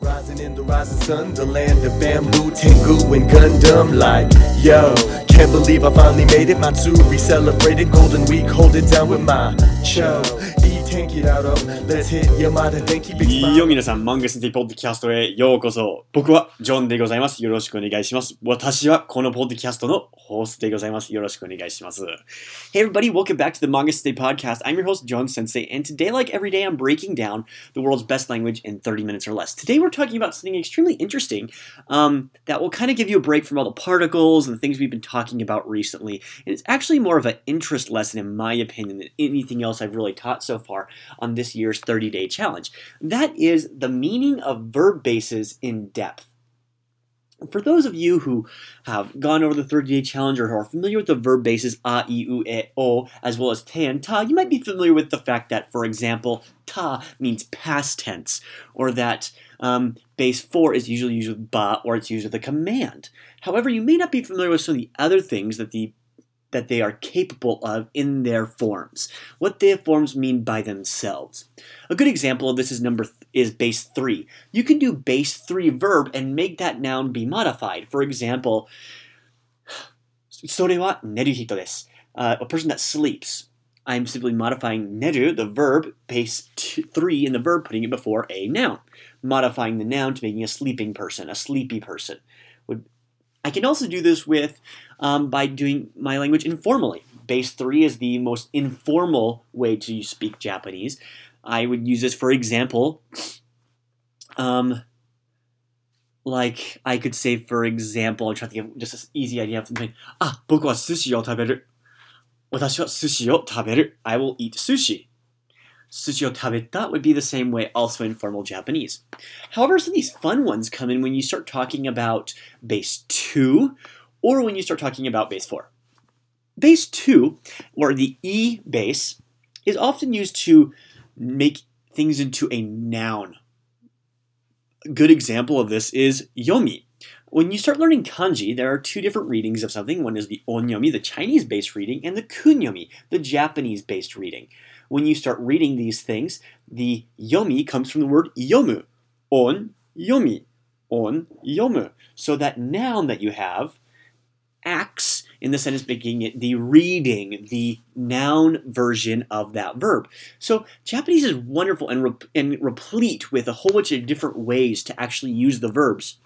Rising in the rising sun, the land of bamboo, Tengu, and Gundam. Like, yo, can't believe I finally made it. My two Matsuri celebrated Golden Week, hold it down with my cho. Eat, tank it out of, let's hit Yamada, Denki, big いい smile. よ、皆さん、マングスティポッドキャストへようこそ。僕はジョンでございます。よろしくお願いします。私はこのポッドキャストのホストでございます。よろしくお願いします。Hey everybody, welcome back to the Manga Stay Podcast. I'm your host, John Sensei, and today, like every day, I'm breaking down the world's best language in 30 minutes or less. Today, we're talking about something extremely interesting um, that will kind of give you a break from all the particles and things we've been talking about recently. And it's actually more of an interest lesson, in my opinion, than anything else I've really taught so far on this year's 30 day challenge. That is the meaning of verb bases in depth. For those of you who have gone over the 30 day challenge or who are familiar with the verb bases a, i, u, e, o, as well as te and ta, you might be familiar with the fact that, for example, ta means past tense, or that um, base 4 is usually used with ba or it's used with a command. However, you may not be familiar with some of the other things that the that they are capable of in their forms. What their forms mean by themselves. A good example of this is number th- is base 3. You can do base 3 verb and make that noun be modified. For example, それは寝る人です. Uh, a person that sleeps. I'm simply modifying neru, the verb, base two, 3 in the verb, putting it before a noun. Modifying the noun to making a sleeping person, a sleepy person. Would I can also do this with um, by doing my language informally. Base 3 is the most informal way to speak Japanese. I would use this, for example, um, like I could say, for example, I'm trying to think of just an easy idea of something. Ah, 僕は寿司を食べる。私は寿司を食べる。I will eat sushi. Sushi o tabeta would be the same way, also in formal Japanese. However, some of these fun ones come in when you start talking about base 2 or when you start talking about base 4. Base 2, or the E base, is often used to make things into a noun. A good example of this is yomi. When you start learning kanji, there are two different readings of something. One is the onyomi, the Chinese based reading, and the kunyomi, the Japanese based reading. When you start reading these things, the yomi comes from the word yomu. On yomi. On yomu. So that noun that you have acts in the sentence beginning the reading, the noun version of that verb. So Japanese is wonderful and, rep- and replete with a whole bunch of different ways to actually use the verbs.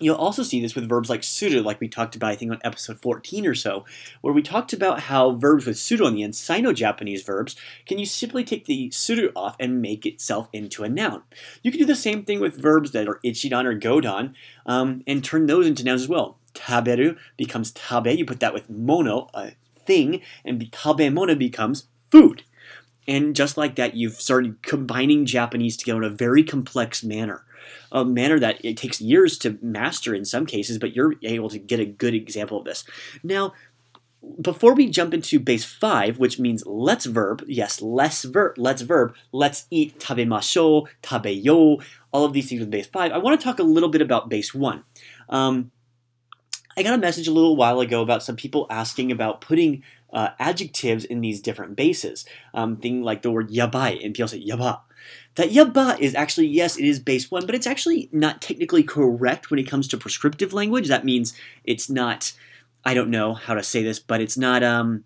You'll also see this with verbs like suru, like we talked about, I think, on episode 14 or so, where we talked about how verbs with suru on the end, Sino Japanese verbs, can you simply take the suru off and make itself into a noun. You can do the same thing with verbs that are ichidan or godan um, and turn those into nouns as well. Taberu becomes tabe, you put that with mono, a thing, and tabemono becomes food. And just like that, you've started combining Japanese together in a very complex manner a manner that it takes years to master in some cases, but you're able to get a good example of this. Now, before we jump into base five, which means let's verb, yes, let's verb, let's verb, let's eat, tabemashou, tabeyo, all of these things with base five. I want to talk a little bit about base one. Um, I got a message a little while ago about some people asking about putting uh, adjectives in these different bases. Um, thing like the word yabai, and people say yaba. That yaba is actually, yes, it is base one, but it's actually not technically correct when it comes to prescriptive language. That means it's not, I don't know how to say this, but it's not um,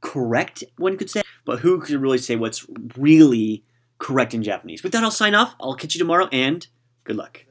correct, one could say. But who could really say what's really correct in Japanese? With that, I'll sign off. I'll catch you tomorrow, and good luck.